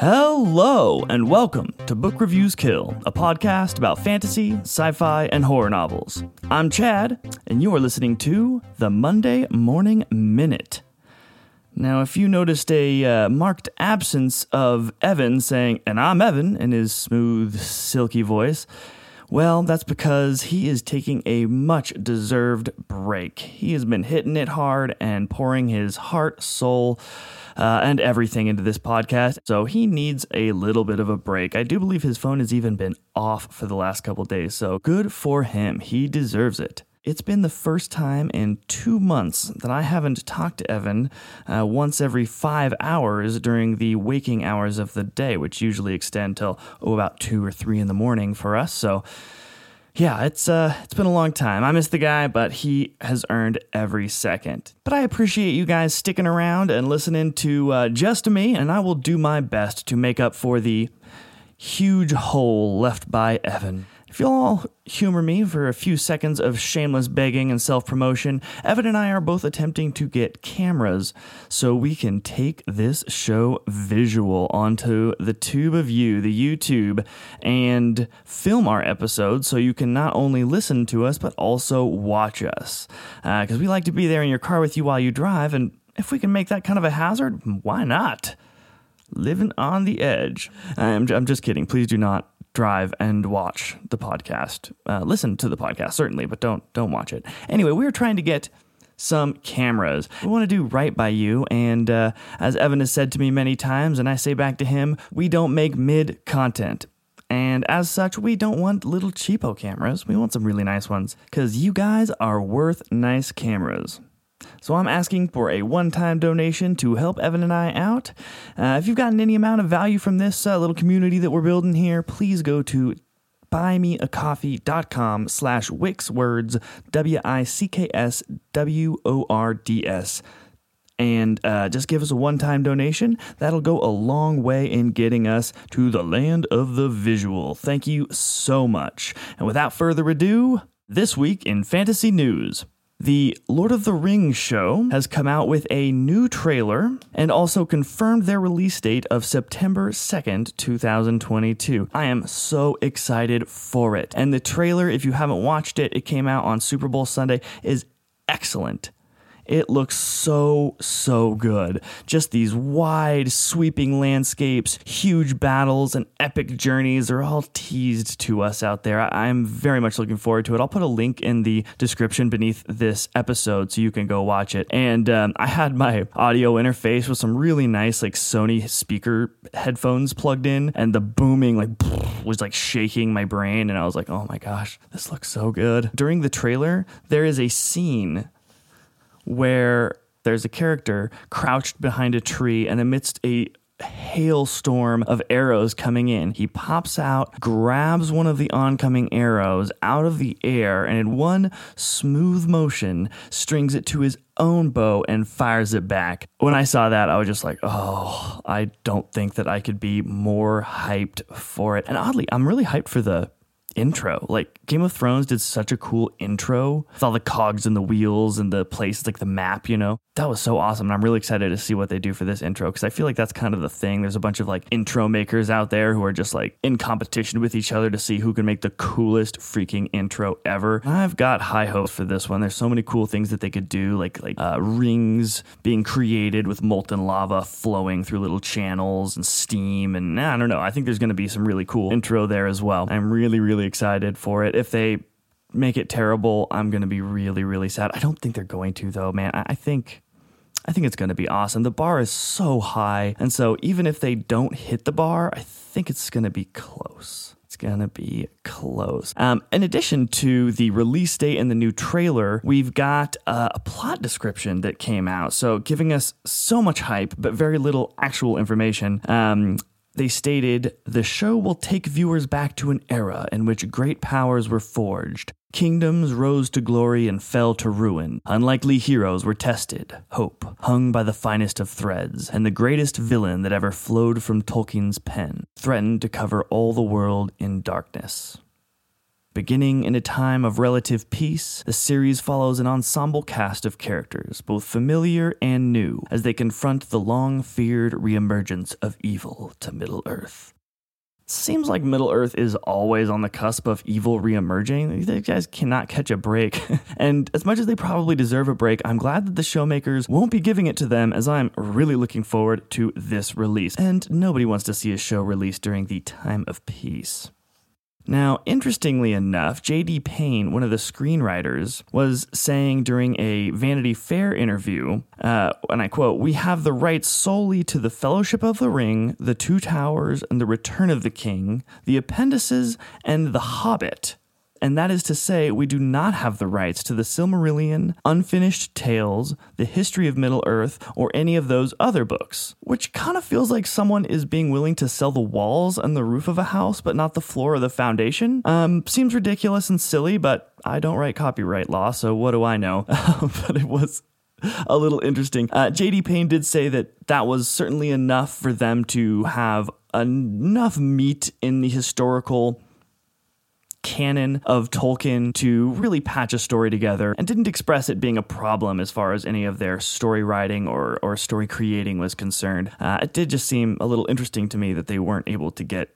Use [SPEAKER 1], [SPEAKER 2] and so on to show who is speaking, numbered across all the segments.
[SPEAKER 1] Hello, and welcome to Book Reviews Kill, a podcast about fantasy, sci fi, and horror novels. I'm Chad, and you are listening to the Monday Morning Minute. Now, if you noticed a uh, marked absence of Evan saying, and I'm Evan, in his smooth, silky voice, well, that's because he is taking a much deserved break. He has been hitting it hard and pouring his heart, soul, uh, and everything into this podcast, so he needs a little bit of a break. I do believe his phone has even been off for the last couple days, so good for him. He deserves it. It's been the first time in two months that I haven't talked to Evan uh, once every five hours during the waking hours of the day, which usually extend till oh, about two or three in the morning for us. So, yeah, it's uh, it's been a long time. I miss the guy, but he has earned every second. But I appreciate you guys sticking around and listening to uh, just me, and I will do my best to make up for the huge hole left by Evan. If you'll all humor me for a few seconds of shameless begging and self promotion, Evan and I are both attempting to get cameras so we can take this show visual onto the tube of you, the YouTube, and film our episodes so you can not only listen to us but also watch us. Because uh, we like to be there in your car with you while you drive, and if we can make that kind of a hazard, why not? Living on the edge. I'm, I'm just kidding. Please do not drive and watch the podcast. Uh, listen to the podcast certainly, but don't don't watch it. Anyway, we are trying to get some cameras. We want to do right by you, and uh, as Evan has said to me many times, and I say back to him, we don't make mid content. And as such, we don't want little cheapo cameras. We want some really nice ones because you guys are worth nice cameras. So I'm asking for a one time donation to help Evan and I out. Uh, if you've gotten any amount of value from this uh, little community that we're building here, please go to buymeacoffee.com slash wickswords, W-I-C-K-S-W-O-R-D-S. And uh, just give us a one time donation. That'll go a long way in getting us to the land of the visual. Thank you so much. And without further ado, this week in fantasy news. The Lord of the Rings show has come out with a new trailer and also confirmed their release date of September 2nd, 2022. I am so excited for it. And the trailer, if you haven't watched it, it came out on Super Bowl Sunday, is excellent. It looks so, so good. Just these wide, sweeping landscapes, huge battles, and epic journeys are all teased to us out there. I'm very much looking forward to it. I'll put a link in the description beneath this episode so you can go watch it. And um, I had my audio interface with some really nice, like Sony speaker headphones plugged in, and the booming, like, was like shaking my brain. And I was like, oh my gosh, this looks so good. During the trailer, there is a scene where there's a character crouched behind a tree and amidst a hailstorm of arrows coming in. He pops out, grabs one of the oncoming arrows out of the air, and in one smooth motion, strings it to his own bow and fires it back. When I saw that, I was just like, oh, I don't think that I could be more hyped for it. And oddly, I'm really hyped for the intro. Like Game of Thrones did such a cool intro with all the cogs and the wheels and the places, like the map, you know? That was so awesome. And I'm really excited to see what they do for this intro because I feel like that's kind of the thing. There's a bunch of like intro makers out there who are just like in competition with each other to see who can make the coolest freaking intro ever. I've got high hopes for this one. There's so many cool things that they could do, like like uh, rings being created with molten lava flowing through little channels and steam. And I don't know. I think there's going to be some really cool intro there as well. I'm really, really excited for it. If they make it terrible, I'm going to be really, really sad. I don't think they're going to, though, man. I, I think. I think it's going to be awesome. The bar is so high. And so, even if they don't hit the bar, I think it's going to be close. It's going to be close. Um, in addition to the release date and the new trailer, we've got uh, a plot description that came out. So, giving us so much hype, but very little actual information. Um, they stated the show will take viewers back to an era in which great powers were forged. Kingdoms rose to glory and fell to ruin. Unlikely heroes were tested. Hope hung by the finest of threads, and the greatest villain that ever flowed from Tolkien's pen threatened to cover all the world in darkness. Beginning in a time of relative peace, the series follows an ensemble cast of characters, both familiar and new, as they confront the long feared reemergence of evil to Middle Earth. Seems like Middle Earth is always on the cusp of evil reemerging. These guys cannot catch a break. and as much as they probably deserve a break, I'm glad that the showmakers won't be giving it to them as I'm really looking forward to this release. And nobody wants to see a show released during the time of peace. Now, interestingly enough, J.D. Payne, one of the screenwriters, was saying during a Vanity Fair interview, uh, and I quote, We have the rights solely to the Fellowship of the Ring, the Two Towers, and the Return of the King, the Appendices, and The Hobbit and that is to say, we do not have the rights to the Silmarillion, Unfinished Tales, The History of Middle Earth, or any of those other books. Which kind of feels like someone is being willing to sell the walls and the roof of a house, but not the floor or the foundation. Um, seems ridiculous and silly, but I don't write copyright law, so what do I know? but it was a little interesting. Uh, JD Payne did say that that was certainly enough for them to have enough meat in the historical canon of Tolkien to really patch a story together and didn't express it being a problem as far as any of their story writing or, or story creating was concerned. Uh, it did just seem a little interesting to me that they weren't able to get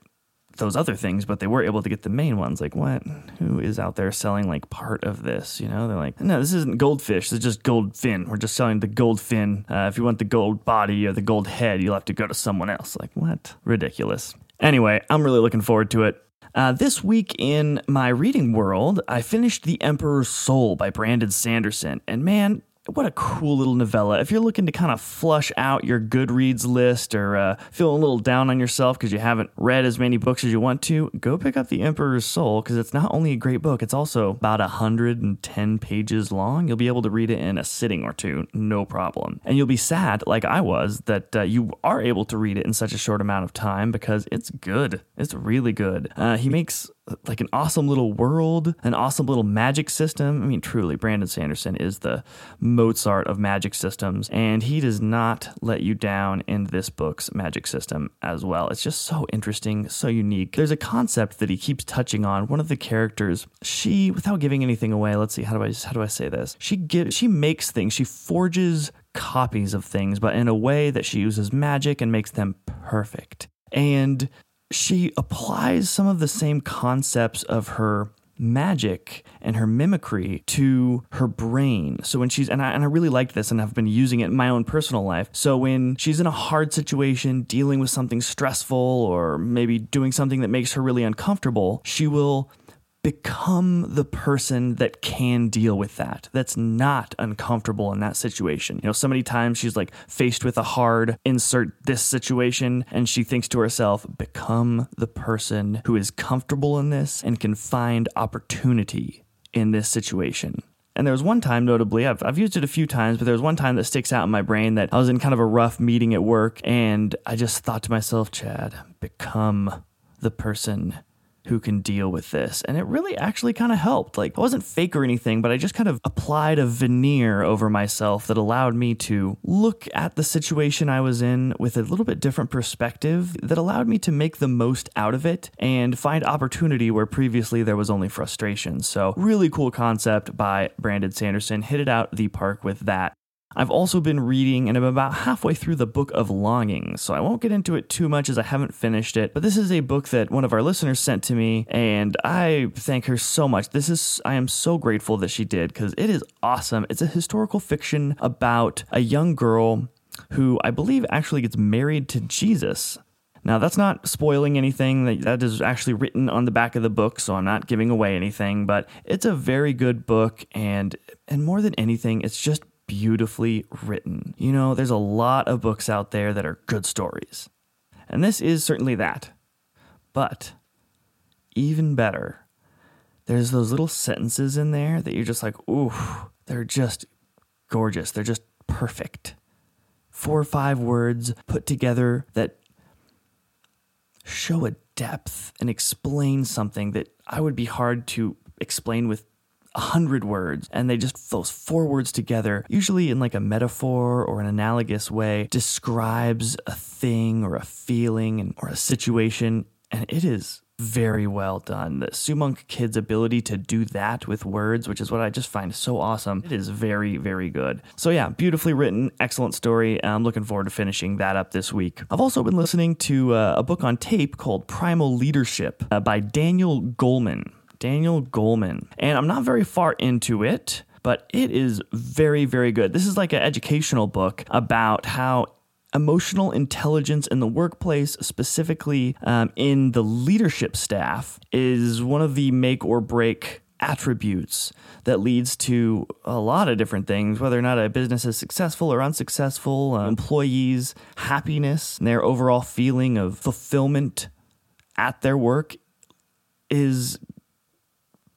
[SPEAKER 1] those other things, but they were able to get the main ones. Like, what? Who is out there selling like part of this? You know, they're like, no, this isn't goldfish. This is just gold fin. We're just selling the gold fin. Uh, if you want the gold body or the gold head, you'll have to go to someone else. Like, what? Ridiculous. Anyway, I'm really looking forward to it. Uh, this week in my reading world, I finished The Emperor's Soul by Brandon Sanderson. And man, what a cool little novella. If you're looking to kind of flush out your Goodreads list or uh, feeling a little down on yourself because you haven't read as many books as you want to, go pick up The Emperor's Soul because it's not only a great book, it's also about 110 pages long. You'll be able to read it in a sitting or two, no problem. And you'll be sad, like I was, that uh, you are able to read it in such a short amount of time because it's good. It's really good. Uh, he makes like an awesome little world, an awesome little magic system. I mean, truly, Brandon Sanderson is the Mozart of magic systems, and he does not let you down in this book's magic system as well. It's just so interesting, so unique. There's a concept that he keeps touching on. One of the characters, she, without giving anything away, let's see, how do I how do I say this? She gives, she makes things, she forges copies of things, but in a way that she uses magic and makes them perfect. And she applies some of the same concepts of her magic and her mimicry to her brain. So when she's and I and I really liked this and I've been using it in my own personal life. So when she's in a hard situation, dealing with something stressful or maybe doing something that makes her really uncomfortable, she will become the person that can deal with that. That's not uncomfortable in that situation. You know, so many times she's like faced with a hard insert this situation and she thinks to herself, become the person who is comfortable in this and can find opportunity in this situation. And there was one time, notably, I've, I've used it a few times, but there was one time that sticks out in my brain that I was in kind of a rough meeting at work and I just thought to myself, Chad, become the person who can deal with this. And it really actually kind of helped. Like, I wasn't fake or anything, but I just kind of applied a veneer over myself that allowed me to look at the situation I was in with a little bit different perspective that allowed me to make the most out of it and find opportunity where previously there was only frustration. So, really cool concept by Brandon Sanderson. Hit it out the park with that. I've also been reading and I'm about halfway through the Book of Longing, so I won't get into it too much as I haven't finished it. But this is a book that one of our listeners sent to me, and I thank her so much. This is, I am so grateful that she did because it is awesome. It's a historical fiction about a young girl who I believe actually gets married to Jesus. Now, that's not spoiling anything. That, that is actually written on the back of the book, so I'm not giving away anything, but it's a very good book and and more than anything, it's just beautifully written. You know, there's a lot of books out there that are good stories, and this is certainly that. But even better, there's those little sentences in there that you're just like, ooh, they're just gorgeous. They're just perfect. Four or five words put together that show a depth and explain something that I would be hard to explain with a hundred words and they just those four words together usually in like a metaphor or an analogous way describes a thing or a feeling and, or a situation and it is very well done. The Sue Monk Kidd's ability to do that with words, which is what I just find so awesome, it is very, very good. So, yeah, beautifully written, excellent story. I'm looking forward to finishing that up this week. I've also been listening to uh, a book on tape called Primal Leadership uh, by Daniel Goleman. Daniel Goleman. And I'm not very far into it but it is very, very good. This is like an educational book about how emotional intelligence in the workplace, specifically um, in the leadership staff, is one of the make or break attributes that leads to a lot of different things, whether or not a business is successful or unsuccessful, uh, employees' happiness, and their overall feeling of fulfillment at their work is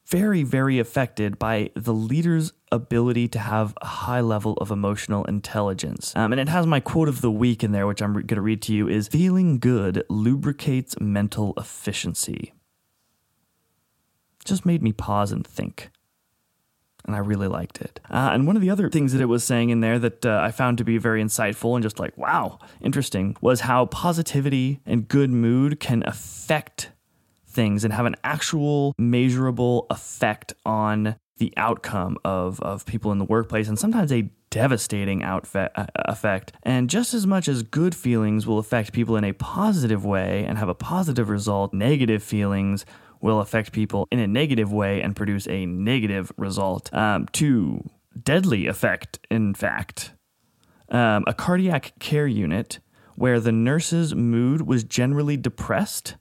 [SPEAKER 1] very, very affected by the leader's ability to have a high level of emotional intelligence. Um, and it has my quote of the week in there, which I'm re- going to read to you is feeling good lubricates mental efficiency. Just made me pause and think. And I really liked it. Uh, and one of the other things that it was saying in there that uh, I found to be very insightful and just like, wow, interesting, was how positivity and good mood can affect things and have an actual measurable effect on the outcome of, of people in the workplace and sometimes a devastating outfe- uh, effect. And just as much as good feelings will affect people in a positive way and have a positive result, negative feelings will affect people in a negative way and produce a negative result. Um, to deadly effect, in fact. Um, a cardiac care unit where the nurse's mood was generally depressed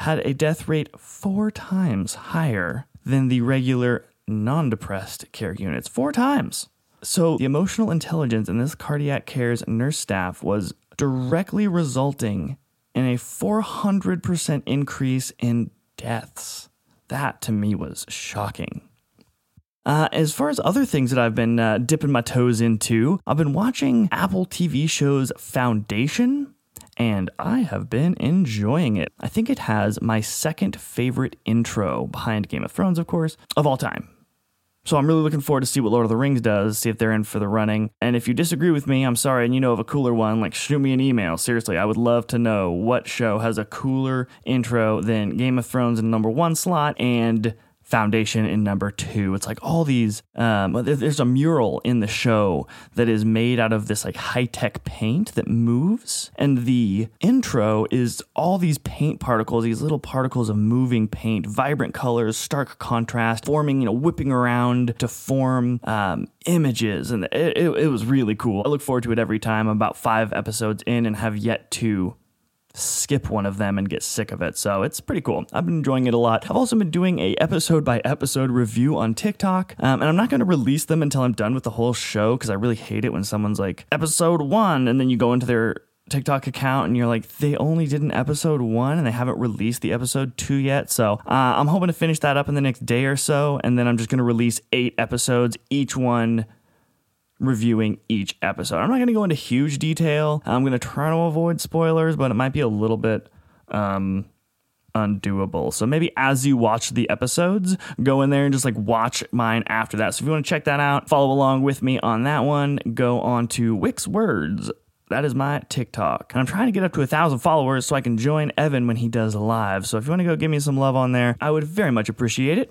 [SPEAKER 1] had a death rate four times higher than the regular non depressed care units. Four times. So, the emotional intelligence in this cardiac care's nurse staff was directly resulting in a 400% increase in deaths. That to me was shocking. Uh, as far as other things that I've been uh, dipping my toes into, I've been watching Apple TV shows Foundation and I have been enjoying it. I think it has my second favorite intro behind Game of Thrones, of course, of all time. So I'm really looking forward to see what Lord of the Rings does, see if they're in for the running. And if you disagree with me, I'm sorry, and you know of a cooler one, like shoot me an email. Seriously, I would love to know what show has a cooler intro than Game of Thrones in number one slot and Foundation in number two. It's like all these. Um, there's a mural in the show that is made out of this like high tech paint that moves, and the intro is all these paint particles, these little particles of moving paint, vibrant colors, stark contrast, forming, you know, whipping around to form um, images, and it, it, it was really cool. I look forward to it every time. I'm about five episodes in and have yet to skip one of them and get sick of it. So it's pretty cool. I've been enjoying it a lot. I've also been doing a episode by episode review on TikTok, um, and I'm not going to release them until I'm done with the whole show because I really hate it when someone's like episode one, and then you go into their TikTok account and you're like, they only did an episode one and they haven't released the episode two yet. So uh, I'm hoping to finish that up in the next day or so, and then I'm just going to release eight episodes, each one reviewing each episode. I'm not going to go into huge detail. I'm going to try to avoid spoilers, but it might be a little bit um, undoable. So maybe as you watch the episodes, go in there and just like watch mine after that. So if you want to check that out, follow along with me on that one, go on to Wicks Words. That is my TikTok. And I'm trying to get up to a thousand followers so I can join Evan when he does live. So if you want to go give me some love on there, I would very much appreciate it.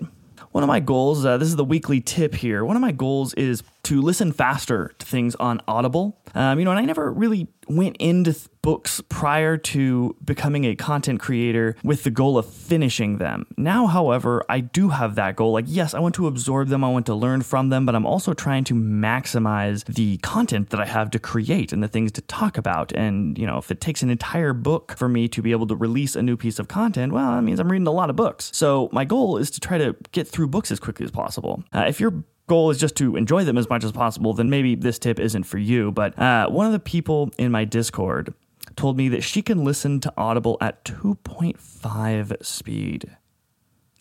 [SPEAKER 1] One of my goals, uh, this is the weekly tip here. One of my goals is to listen faster to things on Audible. Um, you know, and I never really went into th- books prior to becoming a content creator with the goal of finishing them. Now, however, I do have that goal. Like, yes, I want to absorb them, I want to learn from them, but I'm also trying to maximize the content that I have to create and the things to talk about. And, you know, if it takes an entire book for me to be able to release a new piece of content, well, that means I'm reading a lot of books. So, my goal is to try to get through books as quickly as possible. Uh, if you're goal is just to enjoy them as much as possible, then maybe this tip isn't for you. But uh, one of the people in my Discord told me that she can listen to Audible at 2.5 speed.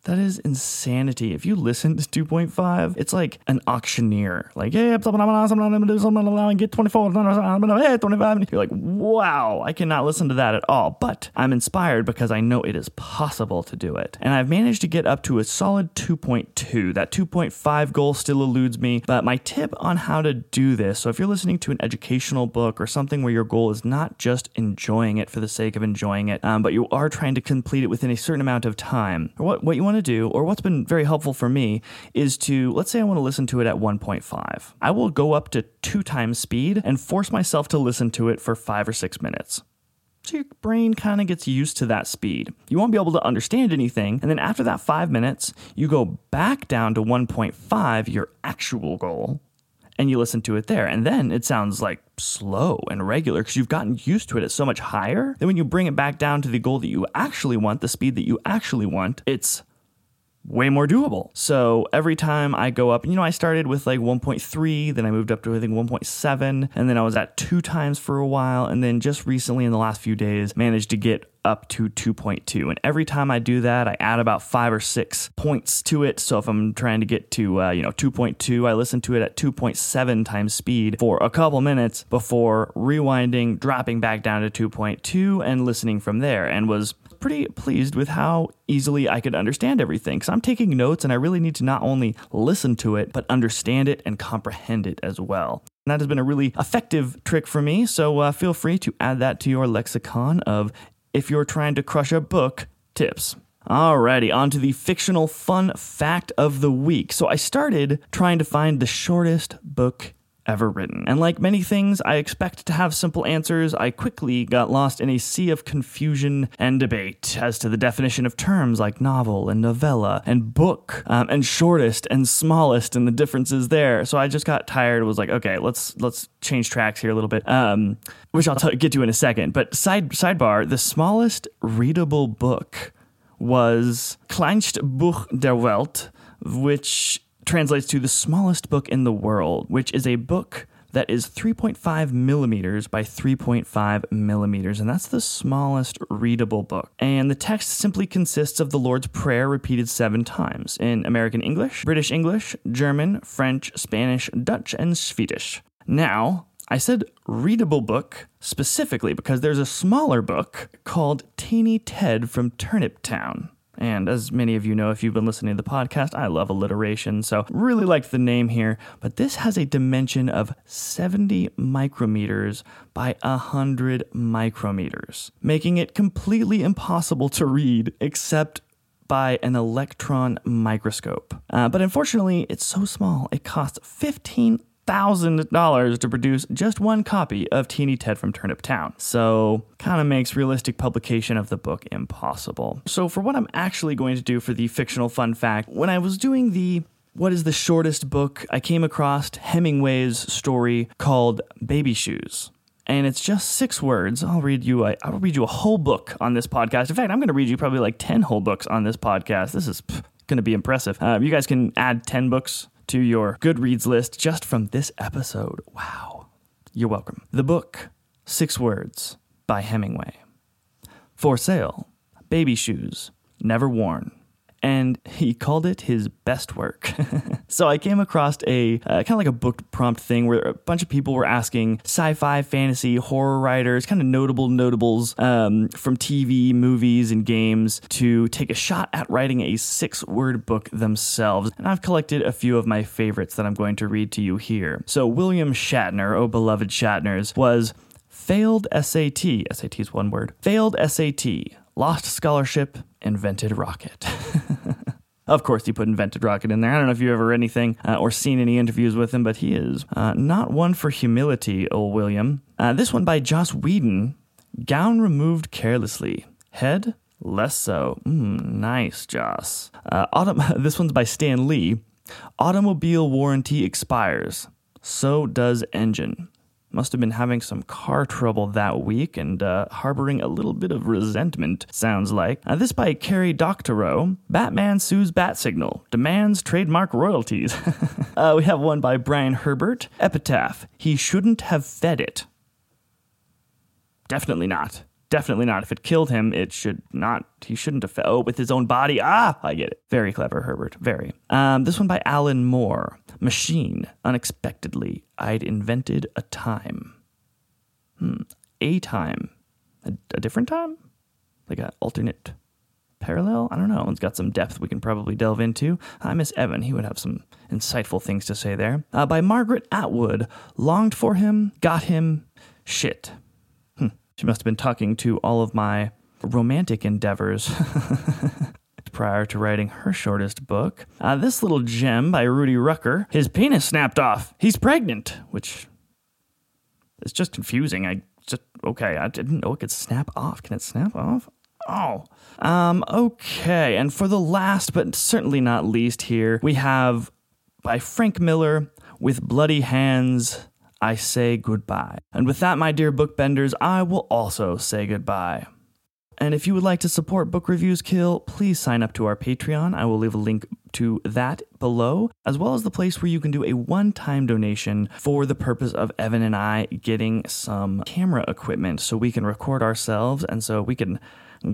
[SPEAKER 1] That is insanity. If you listen to 2.5, it's like an auctioneer. Like, yeah, I'm gonna do something get 24, I'm gonna hey, 25. You're like, wow, I cannot listen to that at all. But I'm inspired because I know it is possible to do it. And I've managed to get up to a solid 2.2. That 2.5 goal still eludes me, but my tip on how to do this so if you're listening to an educational book or something where your goal is not just enjoying it for the sake of enjoying it, um, but you are trying to complete it within a certain amount of time, what, what you want to do, or what's been very helpful for me, is to, let's say I want to listen to it at 1.5. I will go up to two times speed and force myself to listen to it for five or six minutes. So your brain kind of gets used to that speed. You won't be able to understand anything, and then after that five minutes, you go back down to 1.5, your actual goal, and you listen to it there. And then it sounds like slow and regular because you've gotten used to it at so much higher. Then when you bring it back down to the goal that you actually want, the speed that you actually want, it's way more doable. So every time I go up, you know, I started with like 1.3, then I moved up to I think 1.7, and then I was at two times for a while, and then just recently in the last few days managed to get up to 2.2. And every time I do that, I add about five or six points to it. So if I'm trying to get to, uh, you know, 2.2, I listen to it at 2.7 times speed for a couple minutes before rewinding, dropping back down to 2.2 and listening from there and was pretty pleased with how easily I could understand everything because I'm taking notes and I really need to not only listen to it, but understand it and comprehend it as well. And that has been a really effective trick for me, so uh, feel free to add that to your lexicon of if you're trying to crush a book tips. Alrighty, on to the fictional fun fact of the week. So I started trying to find the shortest book ever written. And like many things I expect to have simple answers, I quickly got lost in a sea of confusion and debate as to the definition of terms like novel and novella and book um, and shortest and smallest and the differences there. So I just got tired. Was like, okay, let's let's change tracks here a little bit, um, which I'll t- get to in a second. But side sidebar, the smallest readable book was Kleinste Buch der Welt, which translates to the smallest book in the world, which is a book that is 3.5 millimeters by 3.5 millimeters, and that's the smallest readable book. And the text simply consists of the Lord's Prayer repeated seven times in American English, British English, German, French, Spanish, Dutch, and Swedish. Now, I said readable book specifically because there's a smaller book called Teeny Ted from Turnip Town. And as many of you know, if you've been listening to the podcast, I love alliteration. So really like the name here. But this has a dimension of 70 micrometers by 100 micrometers, making it completely impossible to read except by an electron microscope. Uh, but unfortunately, it's so small, it costs 15000 $1,000 to produce just one copy of Teeny Ted from Turnip Town, so kind of makes realistic publication of the book impossible. So, for what I'm actually going to do for the fictional fun fact, when I was doing the what is the shortest book, I came across Hemingway's story called Baby Shoes and it's just six words. I'll read you. A, I'll read you a whole book on this podcast. In fact, I'm going to read you probably like ten whole books on this podcast. This is going to be impressive. Uh, you guys can add ten books to your Goodreads list just from this episode. Wow. You're welcome. The book, Six Words by Hemingway. For sale, baby shoes, never worn and he called it his best work. so I came across a uh, kind of like a book prompt thing where a bunch of people were asking sci-fi, fantasy, horror writers, kind of notable notables um, from TV, movies, and games to take a shot at writing a six-word book themselves. And I've collected a few of my favorites that I'm going to read to you here. So William Shatner, oh beloved Shatners, was failed SAT. SAT is one word. Failed SAT lost scholarship, invented rocket. Of course, he put invented rocket in there. I don't know if you've ever read anything uh, or seen any interviews with him, but he is uh, not one for humility, old William. Uh, this one by Joss Whedon. Gown removed carelessly. Head less so. Mm, nice, Joss. Uh, autom- this one's by Stan Lee. Automobile warranty expires. So does engine. Must have been having some car trouble that week and uh, harboring a little bit of resentment, sounds like. Uh, this by Cory Doctorow. Batman sues Bat Signal, demands trademark royalties. uh, we have one by Brian Herbert. Epitaph. He shouldn't have fed it. Definitely not. definitely not. If it killed him, it should not. He shouldn't have. Fed, oh, with his own body. Ah, I get it. Very clever, Herbert. Very. Um, this one by Alan Moore. Machine. Unexpectedly, I'd invented a time. Hmm. A time. A, a different time? Like an alternate parallel? I don't know. It's got some depth we can probably delve into. I miss Evan. He would have some insightful things to say there. Uh, by Margaret Atwood. Longed for him, got him, shit. Hmm. She must have been talking to all of my romantic endeavors. prior to writing her shortest book. Uh, this little gem by Rudy Rucker. His penis snapped off. He's pregnant, which is just confusing. I just, okay, I didn't know it could snap off. Can it snap off? Oh. Um, okay. And for the last, but certainly not least here, we have by Frank Miller with Bloody Hands. I say goodbye. And with that, my dear bookbenders, I will also say goodbye. And if you would like to support Book Reviews Kill, please sign up to our Patreon. I will leave a link to that below, as well as the place where you can do a one time donation for the purpose of Evan and I getting some camera equipment so we can record ourselves and so we can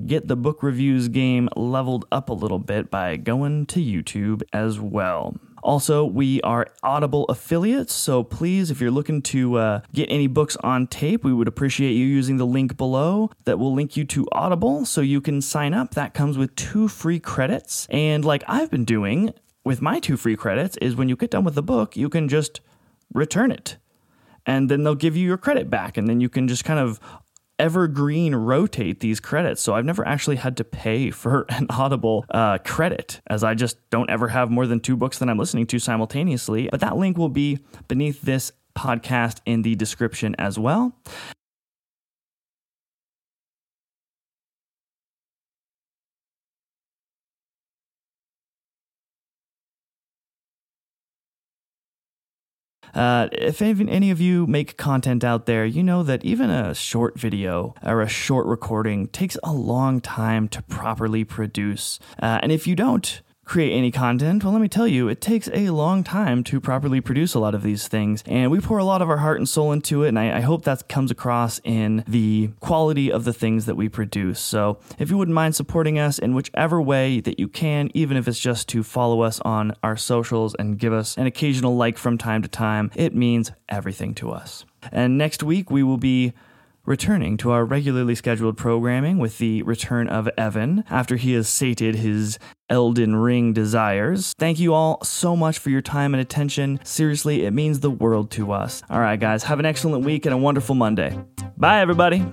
[SPEAKER 1] get the book reviews game leveled up a little bit by going to YouTube as well. Also, we are Audible affiliates, so please, if you're looking to uh, get any books on tape, we would appreciate you using the link below that will link you to Audible so you can sign up. That comes with two free credits. And like I've been doing with my two free credits, is when you get done with the book, you can just return it and then they'll give you your credit back and then you can just kind of evergreen rotate these credits. So I've never actually had to pay for an Audible uh, credit, as I just don't ever have more than two books that I'm listening to simultaneously. But that link will be beneath this podcast in the description as well. Uh, if any of you make content out there, you know that even a short video or a short recording takes a long time to properly produce. Uh, and if you don't, create any content, well, let me tell you, it takes a long time to properly produce a lot of these things. And we pour a lot of our heart and soul into it. And I, I, hope that comes across in the quality of the things that we produce. So if you wouldn't mind supporting us in whichever way that you can, even if it's just to follow us on our socials and give us an occasional like from time to time, it means everything to us. And next week, we will be returning to our regularly scheduled programming with the return of Evan after he has sated his Elden Ring desires. Thank you all so much for your time and attention. Seriously, it means the world to us. All right, guys, have an excellent week and a wonderful Monday. Bye, everybody.